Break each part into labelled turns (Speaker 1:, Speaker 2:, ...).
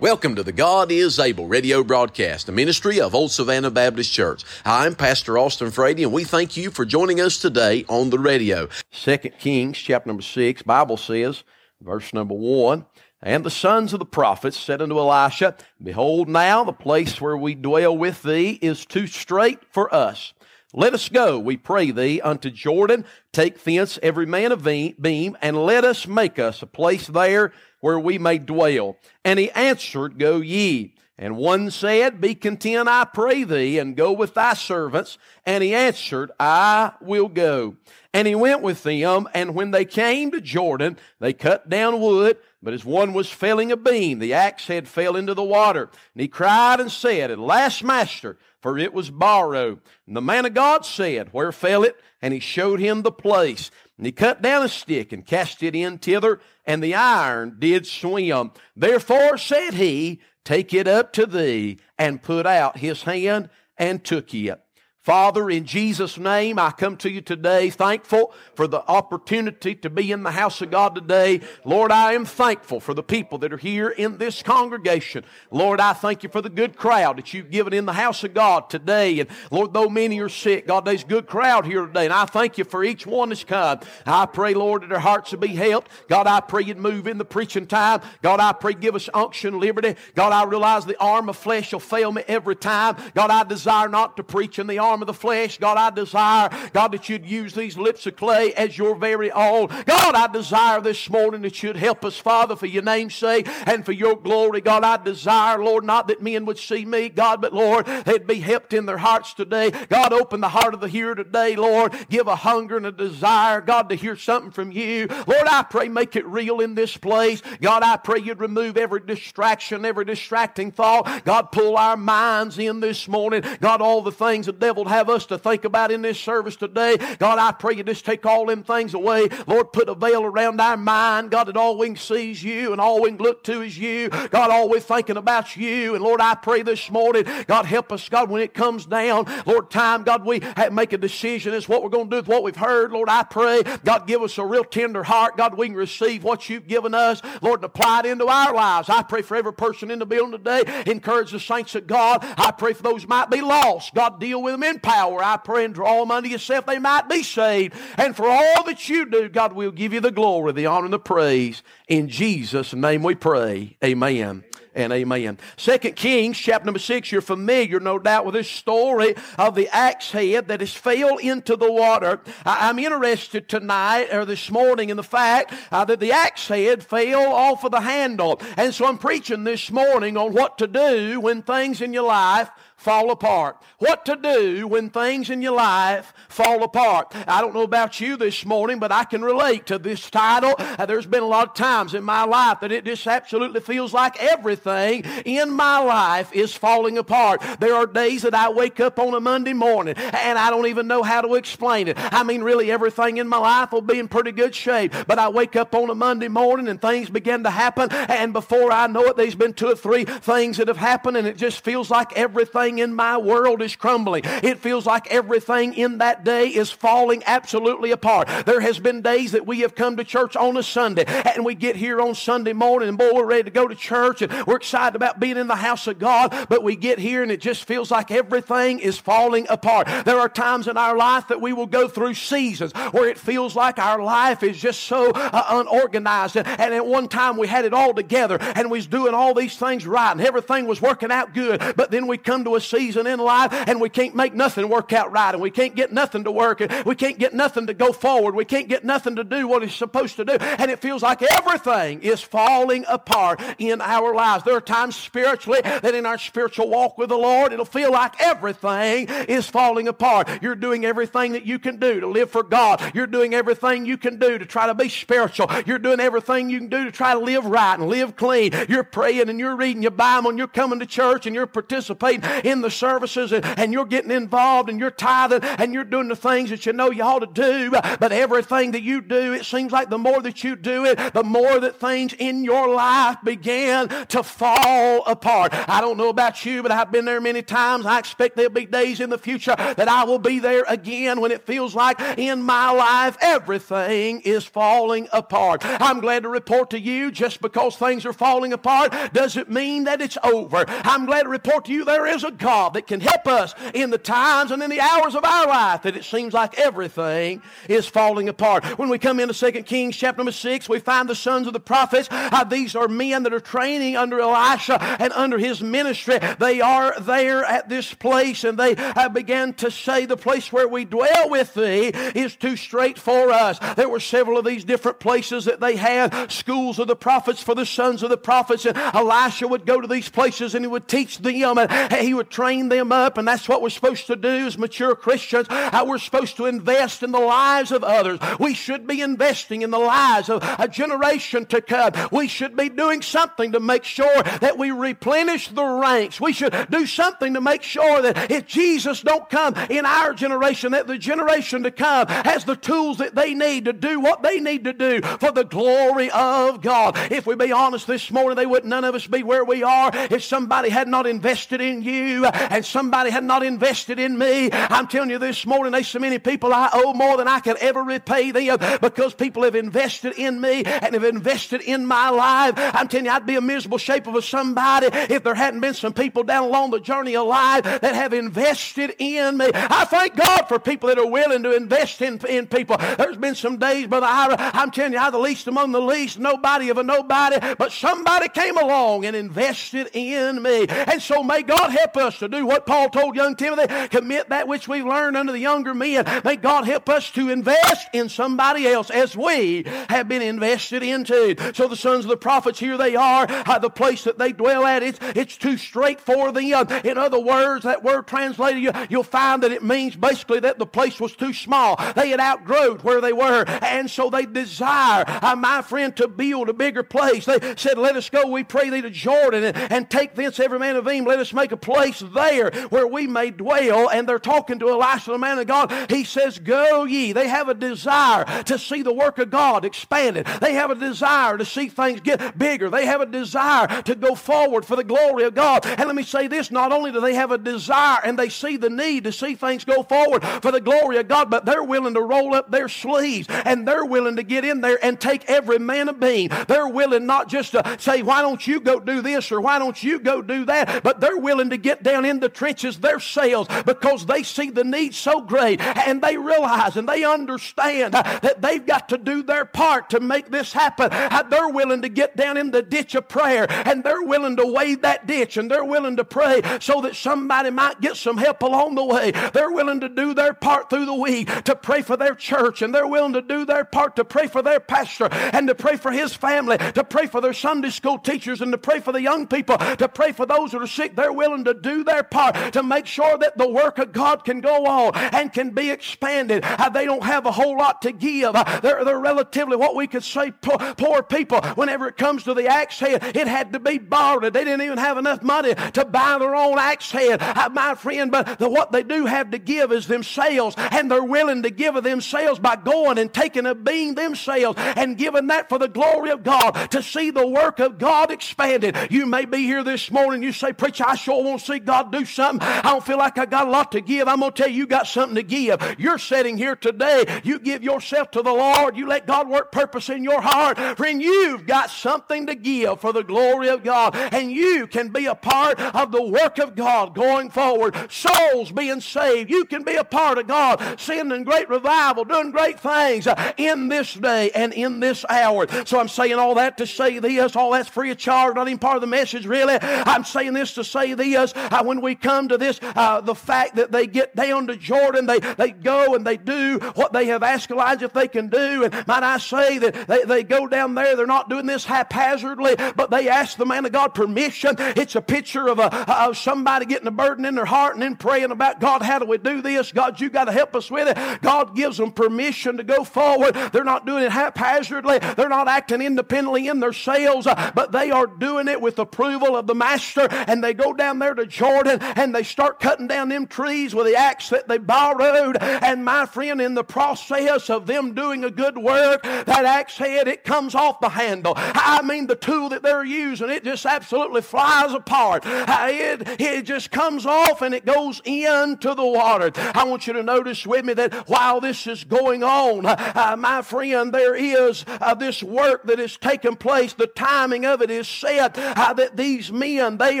Speaker 1: Welcome to the God is Able radio broadcast, a ministry of Old Savannah Baptist Church. I'm Pastor Austin Frady, and we thank you for joining us today on the radio. Second Kings, chapter number six, Bible says, verse number one, and the sons of the prophets said unto Elisha, Behold, now the place where we dwell with thee is too strait for us. Let us go, we pray thee, unto Jordan, take thence every man a beam, and let us make us a place there where we may dwell. And he answered, Go ye. And one said, Be content, I pray thee, and go with thy servants. And he answered, I will go. And he went with them, and when they came to Jordan, they cut down wood, but as one was felling a beam, the axe head fell into the water. And he cried and said, At last, master, for it was borrowed. And the man of God said, Where fell it? And he showed him the place. And he cut down a stick and cast it in thither, and the iron did swim. Therefore said he, Take it up to thee, and put out his hand, and took it. Father, in Jesus' name, I come to you today thankful for the opportunity to be in the house of God today. Lord, I am thankful for the people that are here in this congregation. Lord, I thank you for the good crowd that you've given in the house of God today. And Lord, though many are sick, God, there's a good crowd here today. And I thank you for each one that's come. I pray, Lord, that their hearts will be helped. God, I pray you'd move in the preaching time. God, I pray give us unction, liberty. God, I realize the arm of flesh will fail me every time. God, I desire not to preach in the arm arm of the flesh. God, I desire, God, that you'd use these lips of clay as your very own. God, I desire this morning that you'd help us, Father, for your name's sake and for your glory. God, I desire, Lord, not that men would see me, God, but Lord, they'd be helped in their hearts today. God, open the heart of the hearer today, Lord. Give a hunger and a desire, God, to hear something from you. Lord, I pray make it real in this place. God, I pray you'd remove every distraction, every distracting thought. God, pull our minds in this morning. God, all the things the devil have us to think about in this service today. God, I pray you just take all them things away. Lord, put a veil around our mind. God, that all we can see is you and all we can look to is you. God, all we're thinking about you. And Lord, I pray this morning, God, help us, God, when it comes down. Lord, time, God, we make a decision as what we're going to do with what we've heard. Lord, I pray, God, give us a real tender heart. God, we can receive what you've given us, Lord, and apply it into our lives. I pray for every person in the building today. Encourage the saints of God. I pray for those might be lost. God, deal with them in power. I pray and draw them unto yourself, they might be saved. And for all that you do, God will give you the glory, the honor, and the praise. In Jesus' name we pray. Amen and amen. Second Kings, chapter number six, you're familiar, no doubt, with this story of the axe head that has fell into the water. I, am interested tonight or this morning in the fact uh, that the axe head fell off of the handle. And so I'm preaching this morning on what to do when things in your life fall apart. What to do when things in your life fall apart. I don't know about you this morning, but I can relate to this title. Uh, there's been a lot of times in my life that it just absolutely feels like everything in my life is falling apart. There are days that I wake up on a Monday morning and I don't even know how to explain it. I mean, really, everything in my life will be in pretty good shape, but I wake up on a Monday morning and things begin to happen, and before I know it, there's been two or three things that have happened, and it just feels like everything everything in my world is crumbling. It feels like everything in that day is falling absolutely apart. There has been days that we have come to church on a Sunday and we get here on Sunday morning and boy, we're ready to go to church and we're excited about being in the house of God, but we get here and it just feels like everything is falling apart. There are times in our life that we will go through seasons where it feels like our life is just so uh, unorganized and, and at one time we had it all together and we was doing all these things right and everything was working out good, but then we come to a season in life and we can't make nothing work out right and we can't get nothing to work and we can't get nothing to go forward. We can't get nothing to do what it's supposed to do. And it feels like everything is falling apart in our lives. There are times spiritually that in our spiritual walk with the Lord, it'll feel like everything is falling apart. You're doing everything that you can do to live for God. You're doing everything you can do to try to be spiritual. You're doing everything you can do to try to live right and live clean. You're praying and you're reading your Bible and you're coming to church and you're participating in the services and, and you're getting involved and you're tithing and you're doing the things that you know you ought to do. But everything that you do, it seems like the more that you do it, the more that things in your life begin to fall apart. I don't know about you, but I've been there many times. I expect there'll be days in the future that I will be there again when it feels like in my life everything is falling apart. I'm glad to report to you just because things are falling apart doesn't mean that it's over. I'm glad to report to you there is a God that can help us in the times and in the hours of our life that it seems like everything is falling apart. When we come into 2 Kings chapter number 6, we find the sons of the prophets. Uh, these are men that are training under Elisha and under his ministry. They are there at this place and they began to say, The place where we dwell with thee is too straight for us. There were several of these different places that they had schools of the prophets for the sons of the prophets. And Elisha would go to these places and he would teach them and he would train them up. And that's what we're supposed to do as mature Christians. Uh, we're supposed to invest in the lives of others. We should be investing in the lives of a generation to come. We should be doing something to make sure that we replenish the ranks. We should do something to make sure that if Jesus don't come in our generation, that the generation to come has the tools that they need to do what they need to do for the glory of God. If we be honest this morning, they wouldn't none of us be where we are if somebody had not invested in you and somebody had not invested in me. I'm telling you this morning, there's so many people I owe more than I can ever repay them because people have invested in me and have invested in my life. I'm telling you, I'd be a miserable shape of a somebody if there hadn't been some people down along the journey of life that have invested in me. I thank God for people that are willing to invest in, in people. There's been some days, Brother Ira, I'm telling you, I'm the least among the least, nobody of a nobody, but somebody came along and invested in me. And so may God help us to do what Paul told young Timothy commit that which we've learned under the younger men. May God help us to invest in somebody else as we have been invested into. So the sons of the prophets, here they are, uh, the place that they dwell at, it's, it's too straight for them. In other words, that word translated, you, you'll find that it means basically that the place was too small. They had outgrown where they were, and so they desire, uh, my friend, to build a bigger place. They said, Let us go, we pray thee, to Jordan, and, and take thence every man of him. Let us make a place there where we may dwell. And they're talking to Elisha, the man of God. He says, Go ye. They have a desire to see the work of God expanded. They have a desire to see things get bigger. They have a desire to go forward for the glory of God. And let me say this not only do they have a desire and they see the need to see things go forward for the glory of God, but they're willing to roll up their sleeves and they're willing to get in there and take every man a beam. They're willing not just to say, Why don't you go do this or why don't you go do that, but they're willing to get down in the trenches themselves because they see the need so great and they realize and they understand that they've got to do their part to make this happen. Uh, they're willing to get down in the ditch of prayer and they're willing to wade that ditch and they're willing to pray so that somebody might get some help along the way. They're willing to do their part through the week to pray for their church and they're willing to do their part to pray for their pastor and to pray for his family, to pray for their Sunday school teachers and to pray for the young people, to pray for those that are sick. They're willing to do their part to make sure that the work of God can go on and can be expanded. Uh, they don't have a whole lot to give. Uh, they're, they're relatively what we could say poor, poor people. Whenever it comes to the axe head, it had to be borrowed. They didn't even have enough money to buy their own axe head, uh, my friend. But the, what they do have to give is themselves, and they're willing to give of themselves by going and taking a beam themselves and giving that for the glory of God to see the work of God expanded. You may be here this morning. You say, Preacher, I sure want to see God do something. I don't feel like I got a lot to give. I'm going to tell you, you got something to give. You're sitting here today. You give yourself to the Lord. You let God work purpose in your heart. Friend, you've got something to give for the glory of God. And you can be a part of the work of God going forward. Souls being saved. You can be a part of God sending great revival, doing great things in this day and in this hour. So I'm saying all that to say this. All that's free of charge, not even part of the message, really. I'm saying this to say this. Uh, when we come to this, uh, the fact that they get down to Jordan, they, they go and they do what they have asked Elijah if they can do. And might I say that they, they go down there, they're not doing this haphazardly, but they ask the man of God permission. It's a picture of, a, of somebody getting a burden in their heart and then praying about, God, how do we do this? God, you got to help us with it. God gives them permission to go forward. They're not doing it haphazardly. They're not acting independently in their sales, uh, but they are doing it with approval of the master. And they go down there to Jordan and they start cutting down them trees with the axe that they borrowed. And my friend, in the process of them doing a good work, that axe head, it comes off the handle. I mean, the tool that they're using, it just absolutely flies apart. Uh, it, it just comes off and it goes into the water. I want you to notice with me that while this is going on, uh, my friend, there is uh, this work that is taking place. The timing of it is set uh, that these men, they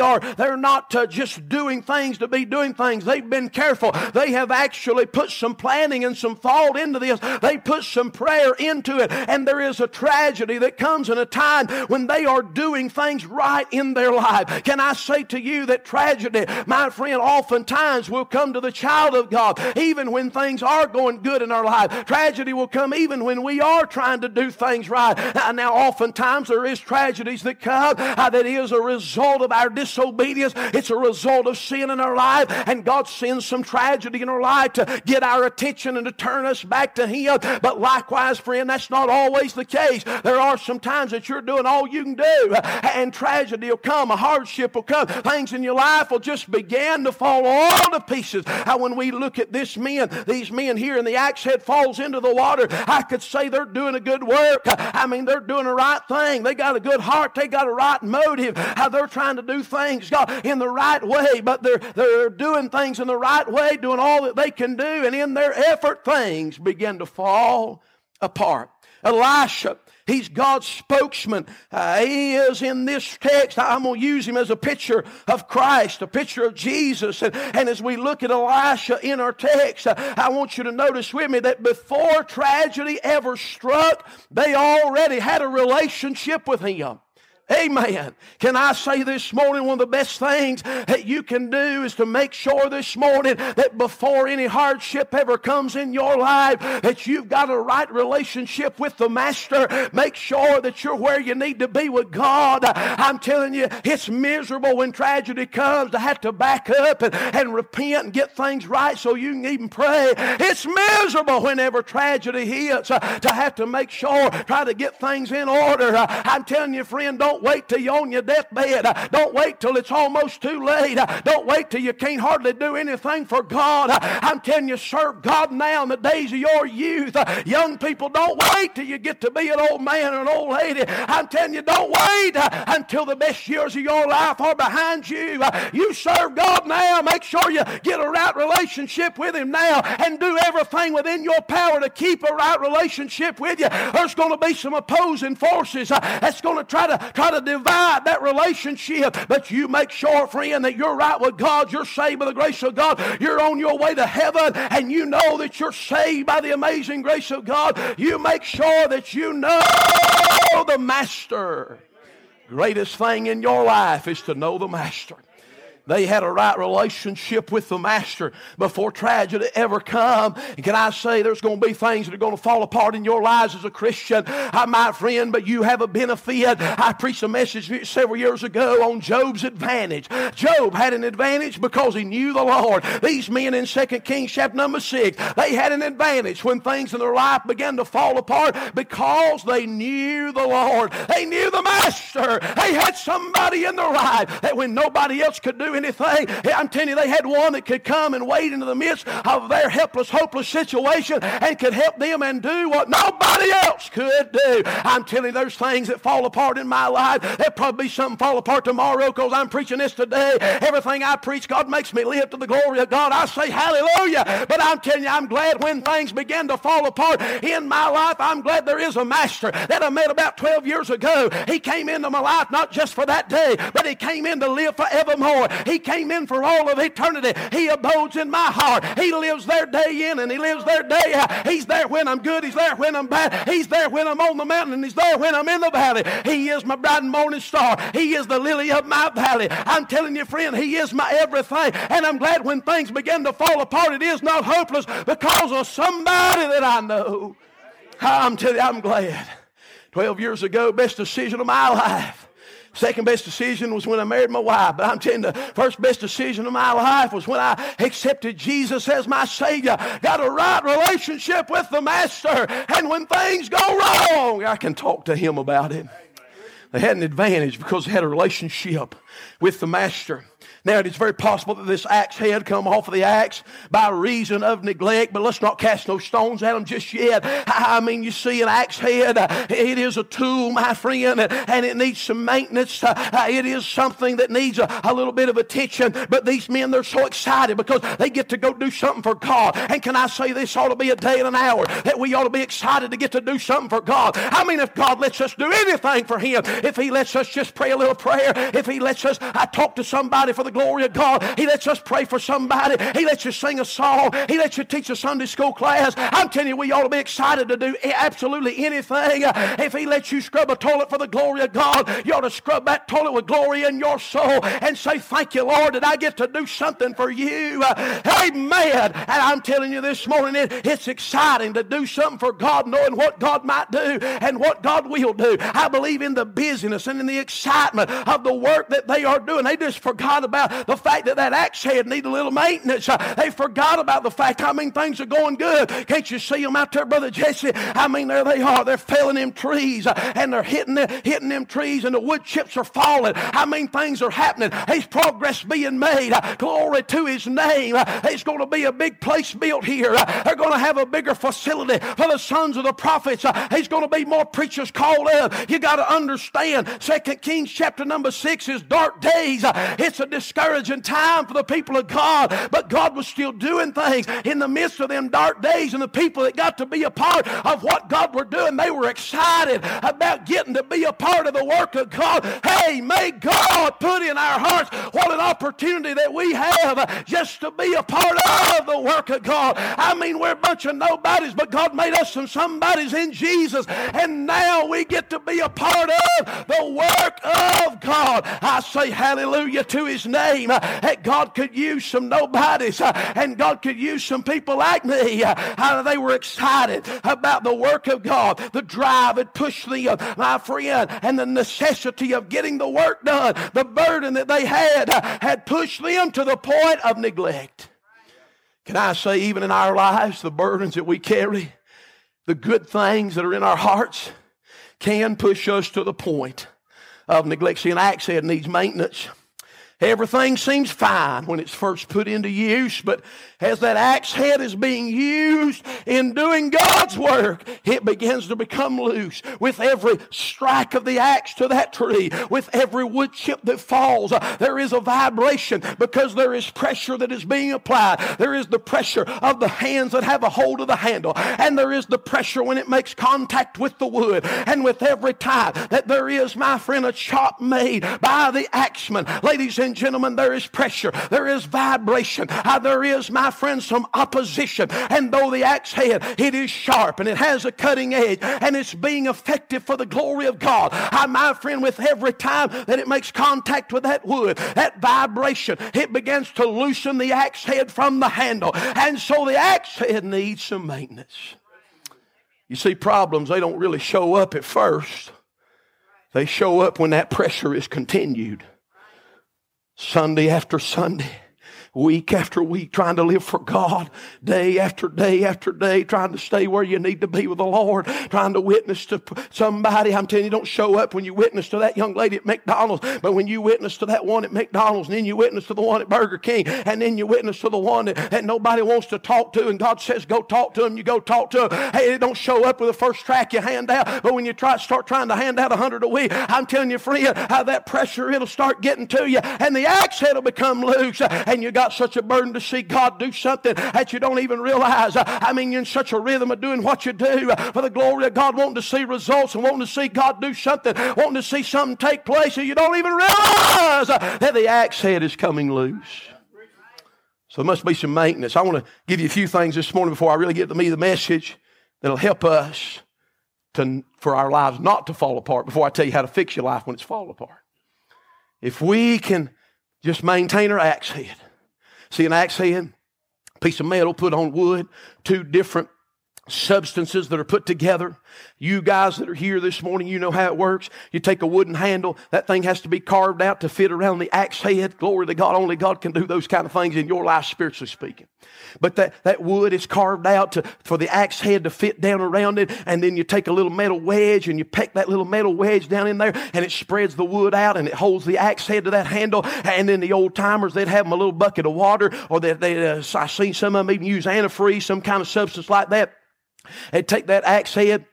Speaker 1: are, they're not uh, just doing things to be doing things. They've been careful. They have actually put some planning and some thought into this. They put some prayer into it. And there is a tragedy that comes in a time when they are doing things right in their life. Can I say to you that tragedy, my friend, oftentimes will come to the child of God, even when things are going good in our life. Tragedy will come even when we are trying to do things right. Now, oftentimes there is tragedies that come uh, that is a result of our disobedience. It's a result of sin in our life, and God sends some tragedy in our life to get our attention and to turn us back to Him. But likewise, friend, that's not always the case. There are some times that you're doing all you can do, and tragedy will come, a hardship will come, things in your life will just begin to fall all to pieces. How when we look at this men, these men here, and the axe head falls into the water, I could say they're doing a good work. I mean, they're doing the right thing. They got a good heart. They got a right motive. How they're trying to do things God, in the right way, but they're, they're doing things in the right way, doing all that they can do, and in their effort, things begin to fall apart. Elisha, he's God's spokesman. Uh, he is in this text. I'm going to use him as a picture of Christ, a picture of Jesus. And, and as we look at Elisha in our text, uh, I want you to notice with me that before tragedy ever struck, they already had a relationship with him. Amen. Can I say this morning, one of the best things that you can do is to make sure this morning that before any hardship ever comes in your life, that you've got a right relationship with the Master. Make sure that you're where you need to be with God. I'm telling you, it's miserable when tragedy comes to have to back up and, and repent and get things right so you can even pray. It's miserable whenever tragedy hits uh, to have to make sure, try to get things in order. Uh, I'm telling you, friend, don't don't wait till you're on your deathbed. Don't wait till it's almost too late. Don't wait till you can't hardly do anything for God. I'm telling you, serve God now in the days of your youth. Young people, don't wait till you get to be an old man or an old lady. I'm telling you, don't wait until the best years of your life are behind you. You serve God now. Make sure you get a right relationship with Him now and do everything within your power to keep a right relationship with you. There's going to be some opposing forces that's going to try to try to divide that relationship. But you make sure, friend, that you're right with God. You're saved by the grace of God. You're on your way to heaven, and you know that you're saved by the amazing grace of God. You make sure that you know the Master. Greatest thing in your life is to know the Master. They had a right relationship with the Master before tragedy ever come. And can I say there's going to be things that are going to fall apart in your lives as a Christian, I, my friend, but you have a benefit. I preached a message several years ago on Job's advantage. Job had an advantage because he knew the Lord. These men in 2 Kings chapter number 6, they had an advantage when things in their life began to fall apart because they knew the Lord. They knew the Master. They had somebody in their life that when nobody else could anything. I'm telling you, they had one that could come and wade into the midst of their helpless, hopeless situation and could help them and do what nobody else could do. I'm telling you, there's things that fall apart in my life. There'll probably be something fall apart tomorrow because I'm preaching this today. Everything I preach, God makes me live to the glory of God. I say hallelujah. But I'm telling you, I'm glad when things begin to fall apart in my life. I'm glad there is a master that I met about 12 years ago. He came into my life not just for that day, but he came in to live forevermore. He came in for all of eternity. He abodes in my heart. He lives there day in and He lives there day out. He's there when I'm good. He's there when I'm bad. He's there when I'm on the mountain and He's there when I'm in the valley. He is my bright and morning star. He is the lily of my valley. I'm telling you, friend, He is my everything. And I'm glad when things begin to fall apart, it is not hopeless because of somebody that I know. I'm telling you, I'm glad. 12 years ago, best decision of my life. Second best decision was when I married my wife. But I'm telling you, the first best decision of my life was when I accepted Jesus as my Savior. Got a right relationship with the Master. And when things go wrong, I can talk to Him about it. They had an advantage because they had a relationship with the Master.
Speaker 2: Now, it is very possible that this axe head come off of the axe by reason of neglect, but let's not cast no stones at them just yet. I mean, you see, an axe head, uh, it is a tool, my friend, and it needs some maintenance. Uh, uh, it is something that needs a, a little bit of attention, but these men, they're so excited because they get to go do something for God. And can I say this ought to be a day and an hour that we ought to be excited to get to do something for God? I mean, if God lets us do anything for Him, if He lets us just pray a little prayer, if He lets us I talk to somebody for the glory of God. He lets us pray for somebody. He lets you sing a song. He lets you teach a Sunday school class. I'm telling you, we ought to be excited to do absolutely anything. If He lets you scrub a toilet for the glory of God, you ought to scrub that toilet with glory in your soul and say, Thank you, Lord, that I get to do something for you. Amen. And I'm telling you this morning, it, it's exciting to do something for God, knowing what God might do and what God will do. I believe in the busyness and in the excitement of the work that they are doing. They just forgot about the fact that that axe head needed a little maintenance. Uh, they forgot about the fact, I mean, things are going good. Can't you see them out there, Brother Jesse? I mean, there they are. They're felling them trees uh, and they're hitting, the, hitting them trees and the wood chips are falling. I mean, things are happening. There's progress being made. Uh, glory to his name. There's going to be a big place built here. They're going to have a bigger facility for the sons of the prophets. There's going to be more preachers called up. You got to understand, Second Kings chapter number six is dark days. It's a discouraging time for the people of God, but God was still doing things in the midst of them dark days, and the people that got to be a part of what God were doing, they were excited about getting to be a part of the work of God. Hey, may God put in our hearts what an opportunity that we have just to be a part of the work of God. I mean, we're a bunch of nobodies, but God made us some somebodies in Jesus, and now we get to be a part of the work of God. I say hallelujah to his name. That God could use some nobodies uh, and God could use some people like me. Uh, How they were excited about the work of God. The drive had pushed them, my friend, and the necessity of getting the work done. The burden that they had uh, had pushed them to the point of neglect. Can I say, even in our lives, the burdens that we carry, the good things that are in our hearts, can push us to the point of neglect. See, an axe head needs maintenance. Everything seems fine when it's first put into use, but as that axe head is being used in doing God's work, it begins to become loose. With every strike of the axe to that tree, with every wood chip that falls, uh, there is a vibration because there is pressure that is being applied. There is the pressure of the hands that have a hold of the handle, and there is the pressure when it makes contact with the wood. And with every time that there is, my friend, a chop made by the axeman, ladies and gentlemen, there is pressure, there is vibration, uh, there is, my friend, some opposition. And though the axe head, it is sharp and it has a cutting edge and it's being effective for the glory of God. I, my friend, with every time that it makes contact with that wood, that vibration, it begins to loosen the axe head from the handle. And so the axe head needs some maintenance. You see, problems, they don't really show up at first. They show up when that pressure is continued. Sunday after Sunday week after week trying to live for God, day after day after day, trying to stay where you need to be with the Lord, trying to witness to somebody. I'm telling you, don't show up when you witness to that young lady at McDonald's, but when you witness to that one at McDonald's, and then you witness to the one at Burger King, and then you witness to the one that, that nobody wants to talk to, and God says, go talk to him, you go talk to him. Hey, don't show up with the first track you hand out, but when you try start trying to hand out a hundred a week, I'm telling you, friend, how that pressure it'll start getting to you, and the axe head will become loose, and you got got such a burden to see God do something that you don't even realize. I mean, you're in such a rhythm of doing what you do for the glory of God, wanting to see results and wanting to see God do something, wanting to see something take place, and you don't even realize that the axe head is coming loose. So there must be some maintenance. I want to give you a few things this morning before I really get to me the message that'll help us to, for our lives not to fall apart before I tell you how to fix your life when it's falling apart. If we can just maintain our axe head, See an axe head, piece of metal put on wood, two different substances that are put together. You guys that are here this morning, you know how it works. You take a wooden handle, that thing has to be carved out to fit around the axe head. Glory to God. Only God can do those kind of things in your life, spiritually speaking. But that, that wood is carved out to, for the axe head to fit down around it. And then you take a little metal wedge and you peck that little metal wedge down in there and it spreads the wood out and it holds the axe head to that handle. And then the old timers, they'd have them a little bucket of water or they, they uh, I've seen some of them even use antifreeze, some kind of substance like that They'd take that axe head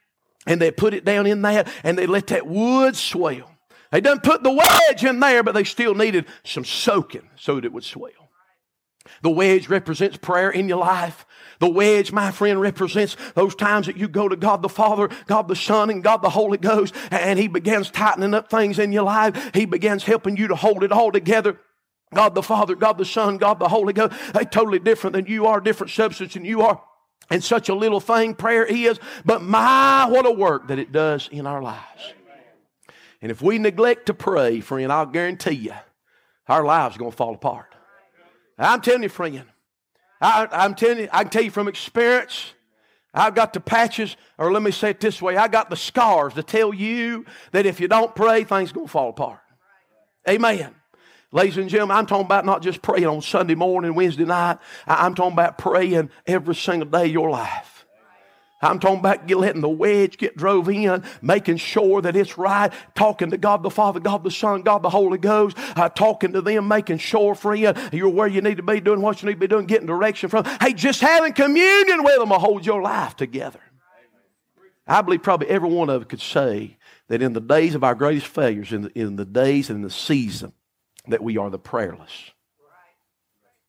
Speaker 2: and they put it down in that and they let that wood swell. They done put the wedge in there, but they still needed some soaking so that it would swell. The wedge represents prayer in your life. The wedge, my friend, represents those times that you go to God the Father, God the Son, and God the Holy Ghost, and He begins tightening up things in your life. He begins helping you to hold it all together. God the Father, God the Son, God the Holy Ghost, they're totally different than you are, different substance than you are. And such a little thing prayer is, but my, what a work that it does in our lives. And if we neglect to pray, friend, I'll guarantee you, our lives are going to fall apart. I'm telling you, friend, I, I'm telling you, I can tell you from experience, I've got the patches, or let me say it this way, I got the scars to tell you that if you don't pray, things are going to fall apart. Amen. Ladies and gentlemen, I'm talking about not just praying on Sunday morning, Wednesday night. I'm talking about praying every single day of your life. I'm talking about letting the wedge get drove in, making sure that it's right, talking to God the Father, God the Son, God the Holy Ghost, uh, talking to them, making sure, friend, you're where you need to be, doing what you need to be doing, getting direction from. Hey, just having communion with them will hold your life together. I believe probably every one of us could say that in the days of our greatest failures, in the, in the days and the season that we are the prayerless.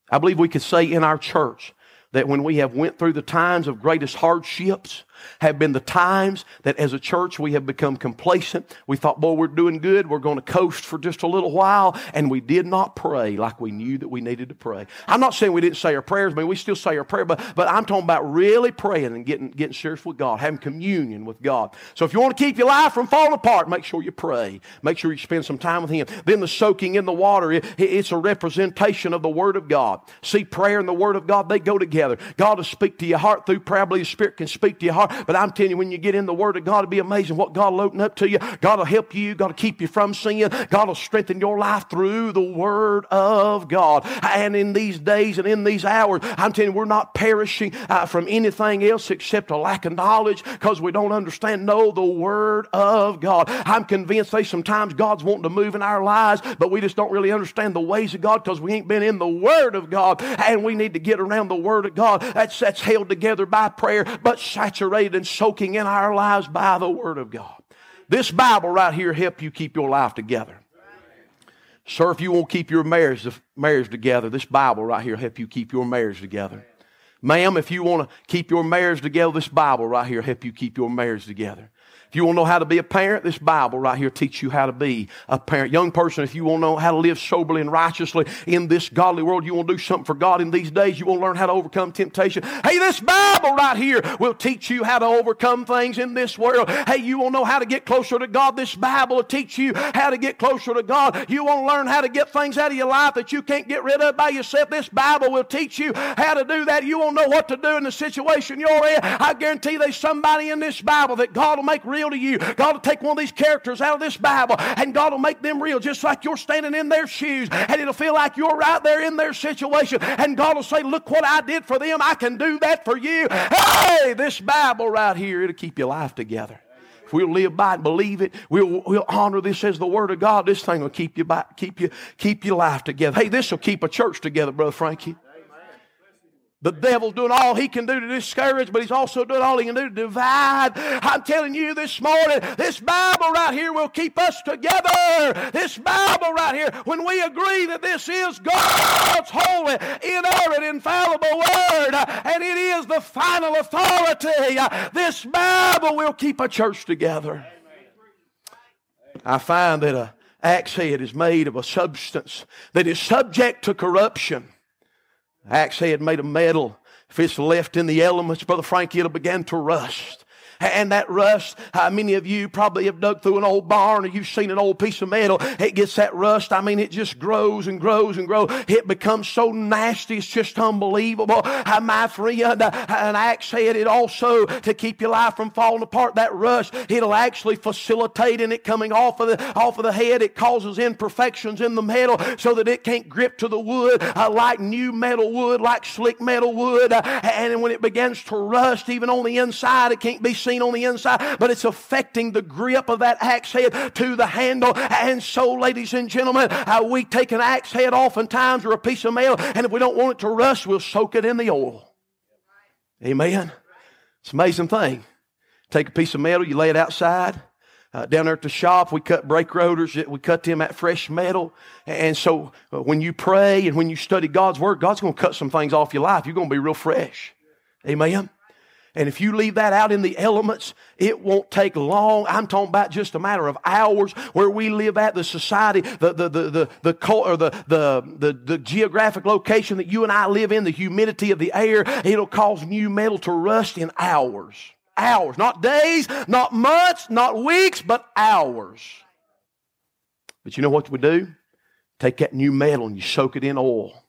Speaker 2: I believe we could say in our church that when we have went through the times of greatest hardships, have been the times that as a church we have become complacent. We thought, boy, we're doing good. We're going to coast for just a little while. And we did not pray like we knew that we needed to pray. I'm not saying we didn't say our prayers. I mean, we still say our prayer, but, but I'm talking about really praying and getting, getting serious with God, having communion with God. So if you want to keep your life from falling apart, make sure you pray. Make sure you spend some time with Him. Then the soaking in the water, it, it's a representation of the Word of God. See, prayer and the Word of God, they go together. God will speak to your heart through prayer. I believe Spirit can speak to your heart. But I'm telling you, when you get in the Word of God, it'll be amazing what God will open up to you. God will help you. God will keep you from sin. God will strengthen your life through the Word of God. And in these days and in these hours, I'm telling you, we're not perishing uh, from anything else except a lack of knowledge because we don't understand. Know the Word of God. I'm convinced that sometimes God's wanting to move in our lives, but we just don't really understand the ways of God because we ain't been in the Word of God. And we need to get around the Word of God. That's, that's held together by prayer, but saturated and soaking in our lives by the Word of God. This Bible right here help you keep your life together. Sir, if you won't keep your marriage, marriage together, this Bible right here help you keep your marriage together. Ma'am, if you want to keep your marriage together, this Bible right here help you keep your marriage together. If you want to know how to be a parent, this Bible right here teach you how to be a parent. Young person, if you want to know how to live soberly and righteously in this godly world, you want to do something for God in these days, you want to learn how to overcome temptation. Hey, this Bible right here will teach you how to overcome things in this world. Hey, you want to know how to get closer to God, this Bible will teach you how to get closer to God. You want to learn how to get things out of your life that you can't get rid of by yourself. This Bible will teach you how to do that. You won't know what to do in the situation you're in. I guarantee there's somebody in this Bible that God will make real real to you. God will take one of these characters out of this Bible and God will make them real just like you're standing in their shoes and it'll feel like you're right there in their situation. And God will say, Look what I did for them. I can do that for you. Hey, this Bible right here, it'll keep your life together. If we'll live by it, believe it, we'll, we'll honor this as the Word of God, this thing will keep you, by, keep you, keep your life together. Hey, this will keep a church together, Brother Frankie. The devil's doing all he can do to discourage, but he's also doing all he can do to divide. I'm telling you this morning, this Bible right here will keep us together. This Bible right here, when we agree that this is God's holy, inerrant, infallible word, and it is the final authority, this Bible will keep a church together. I find that a axe head is made of a substance that is subject to corruption. Axe head made of metal. If it's left in the elements, Brother Frankie, it'll begin to rust. And that rust, many of you probably have dug through an old barn or you've seen an old piece of metal, it gets that rust. I mean, it just grows and grows and grows. It becomes so nasty, it's just unbelievable. How my friend, an axe head, it also, to keep your life from falling apart, that rust, it'll actually facilitate in it coming off of the, off of the head. It causes imperfections in the metal so that it can't grip to the wood uh, like new metal would, like slick metal would. Uh, and when it begins to rust, even on the inside, it can't be seen on the inside, but it's affecting the grip of that axe head to the handle. And so, ladies and gentlemen, uh, we take an axe head oftentimes or a piece of metal, and if we don't want it to rust, we'll soak it in the oil. Amen. It's an amazing thing. Take a piece of metal, you lay it outside. Uh, down there at the shop, we cut brake rotors. We cut them at fresh metal. And so uh, when you pray and when you study God's Word, God's going to cut some things off your life. You're going to be real fresh. Amen. And if you leave that out in the elements, it won't take long. I'm talking about just a matter of hours where we live at, the society, the, the, the, the, the, or the, the, the, the geographic location that you and I live in, the humidity of the air, it'll cause new metal to rust in hours. Hours. Not days, not months, not weeks, but hours. But you know what we do? Take that new metal and you soak it in oil.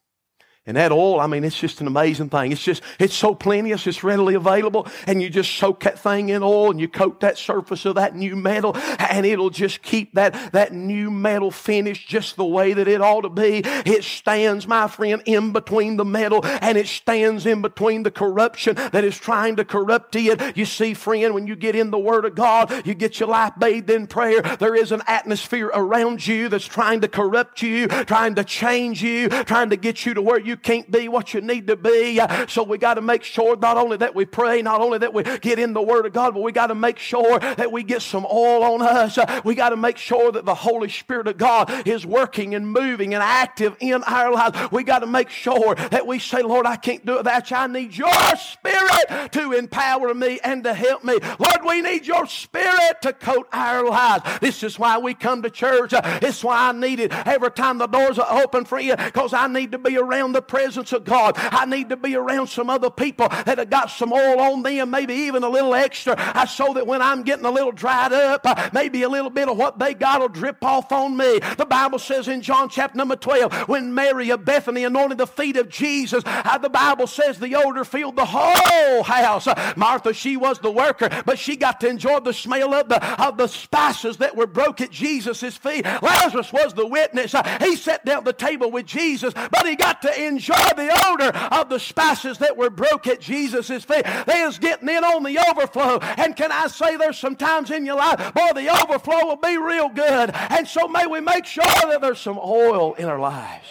Speaker 2: And that oil, I mean, it's just an amazing thing. It's just, it's so plenteous, it's readily available, and you just soak that thing in oil and you coat that surface of that new metal, and it'll just keep that, that new metal finish just the way that it ought to be. It stands, my friend, in between the metal, and it stands in between the corruption that is trying to corrupt it. You see, friend, when you get in the Word of God, you get your life bathed in prayer. There is an atmosphere around you that's trying to corrupt you, trying to change you, trying to get you to where you you can't be what you need to be. So we got to make sure not only that we pray, not only that we get in the Word of God, but we got to make sure that we get some oil on us. We got to make sure that the Holy Spirit of God is working and moving and active in our lives. We got to make sure that we say, Lord, I can't do it you. I need your Spirit to empower me and to help me. Lord, we need your Spirit to coat our lives. This is why we come to church. It's why I need it every time the doors are open for you because I need to be around the presence of God. I need to be around some other people that have got some oil on them, maybe even a little extra. I so that when I'm getting a little dried up, uh, maybe a little bit of what they got will drip off on me. The Bible says in John chapter number 12, when Mary of Bethany anointed the feet of Jesus, uh, the Bible says the odor filled the whole house. Uh, Martha, she was the worker, but she got to enjoy the smell of the, of the spices that were broke at Jesus' feet. Lazarus was the witness. He sat down at the table with Jesus, but he got to enjoy enjoy the odor of the spices that were broke at Jesus' feet. They is getting in on the overflow. And can I say there's some times in your life, boy, the overflow will be real good. And so may we make sure that there's some oil in our lives.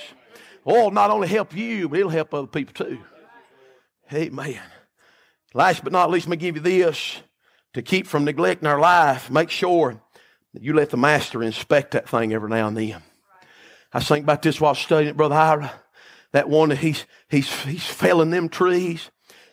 Speaker 2: Oil not only help you, but it'll help other people too. Amen. Last but not least, let me give you this to keep from neglecting our life. Make sure that you let the master inspect that thing every now and then. I think about this while studying it, Brother Ira that one he's, he's, he's felling them trees.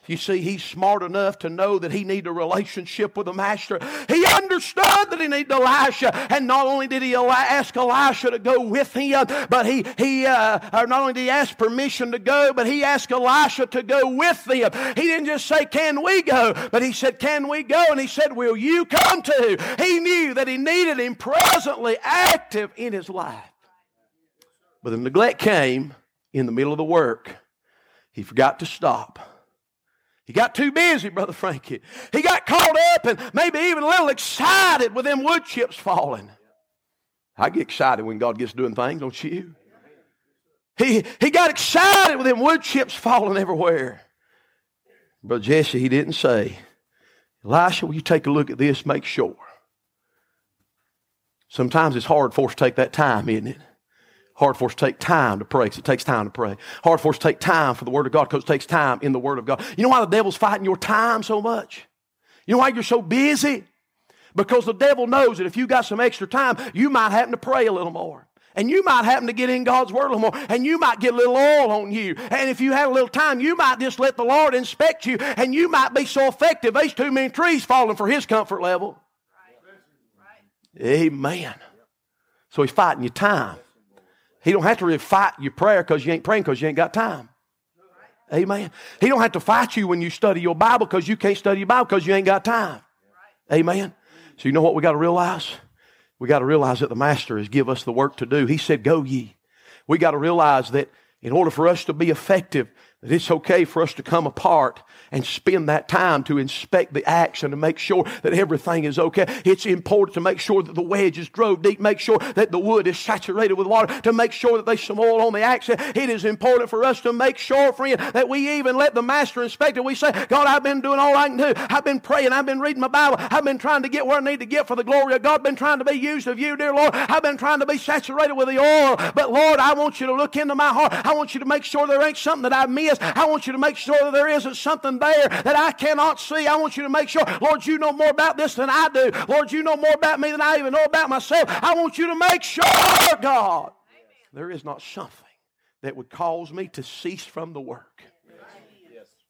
Speaker 2: You see, he's smart enough to know that he needed a relationship with the master. He understood that he needed Elisha. And not only did he ask Elisha to go with him, but he, he uh, or not only did he ask permission to go, but he asked Elisha to go with them. He didn't just say, Can we go? But he said, Can we go? And he said, Will you come too? He knew that he needed him presently active in his life. But the neglect came in the middle of the work, he forgot to stop. He got too busy, Brother Frankie. He got caught up and maybe even a little excited with them wood chips falling. I get excited when God gets doing things, don't you? He, he got excited with them wood chips falling everywhere. Brother Jesse, he didn't say, Elisha, will you take a look at this? Make sure. Sometimes it's hard for us to take that time, isn't it? Hard for us to take time to pray because it takes time to pray. Hard for us to take time for the Word of God because it takes time in the Word of God. You know why the devil's fighting your time so much? You know why you're so busy? Because the devil knows that if you got some extra time, you might happen to pray a little more. And you might happen to get in God's Word a little more. And you might get a little oil on you. And if you had a little time, you might just let the Lord inspect you. And you might be so effective, there's too many trees falling for His comfort level. Right. Amen. So He's fighting your time. He don't have to really fight your prayer because you ain't praying because you ain't got time. Amen. He don't have to fight you when you study your Bible because you can't study your Bible because you ain't got time. Amen. So you know what we got to realize? We got to realize that the Master has give us the work to do. He said, Go ye. We got to realize that in order for us to be effective, that it's okay for us to come apart and spend that time to inspect the action to make sure that everything is okay. It's important to make sure that the wedge is drove deep, make sure that the wood is saturated with water, to make sure that there's some oil on the axe. It is important for us to make sure, friend, that we even let the master inspect it. We say, God, I've been doing all I can do. I've been praying. I've been reading my Bible. I've been trying to get where I need to get for the glory of God. I've been trying to be used of you, dear Lord. I've been trying to be saturated with the oil. But Lord, I want you to look into my heart. I want you to make sure there ain't something that I missed. I want you to make sure that there isn't something there that I cannot see. I want you to make sure, Lord, you know more about this than I do. Lord, you know more about me than I even know about myself. I want you to make sure, God, there is not something that would cause me to cease from the work.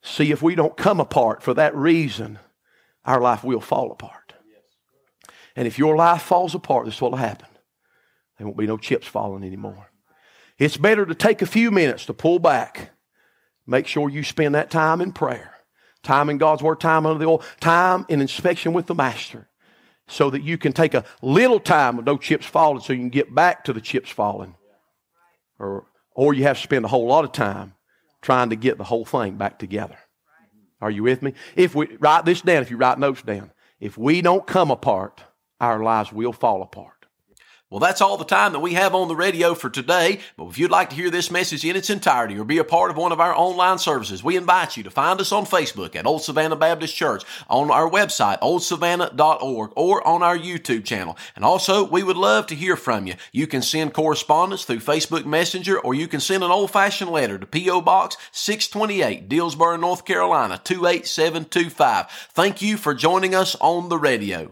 Speaker 2: See, if we don't come apart for that reason, our life will fall apart. And if your life falls apart, this will happen. There won't be no chips falling anymore. It's better to take a few minutes to pull back. Make sure you spend that time in prayer, time in God's Word, time under the oil, time in inspection with the Master, so that you can take a little time with no chips falling so you can get back to the chips falling. Or, or you have to spend a whole lot of time trying to get the whole thing back together. Are you with me? If we write this down, if you write notes down, if we don't come apart, our lives will fall apart.
Speaker 1: Well, that's all the time that we have on the radio for today. But if you'd like to hear this message in its entirety or be a part of one of our online services, we invite you to find us on Facebook at Old Savannah Baptist Church, on our website, oldsavannah.org, or on our YouTube channel. And also, we would love to hear from you. You can send correspondence through Facebook Messenger, or you can send an old fashioned letter to P.O. Box 628, Dillsboro, North Carolina 28725. Thank you for joining us on the radio.